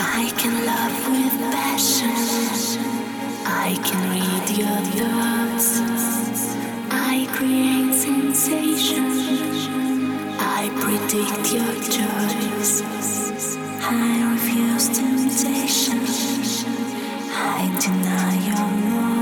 I can love with passion. I can read your thoughts. I create sensations. I predict your choices. I refuse temptation. I deny your love.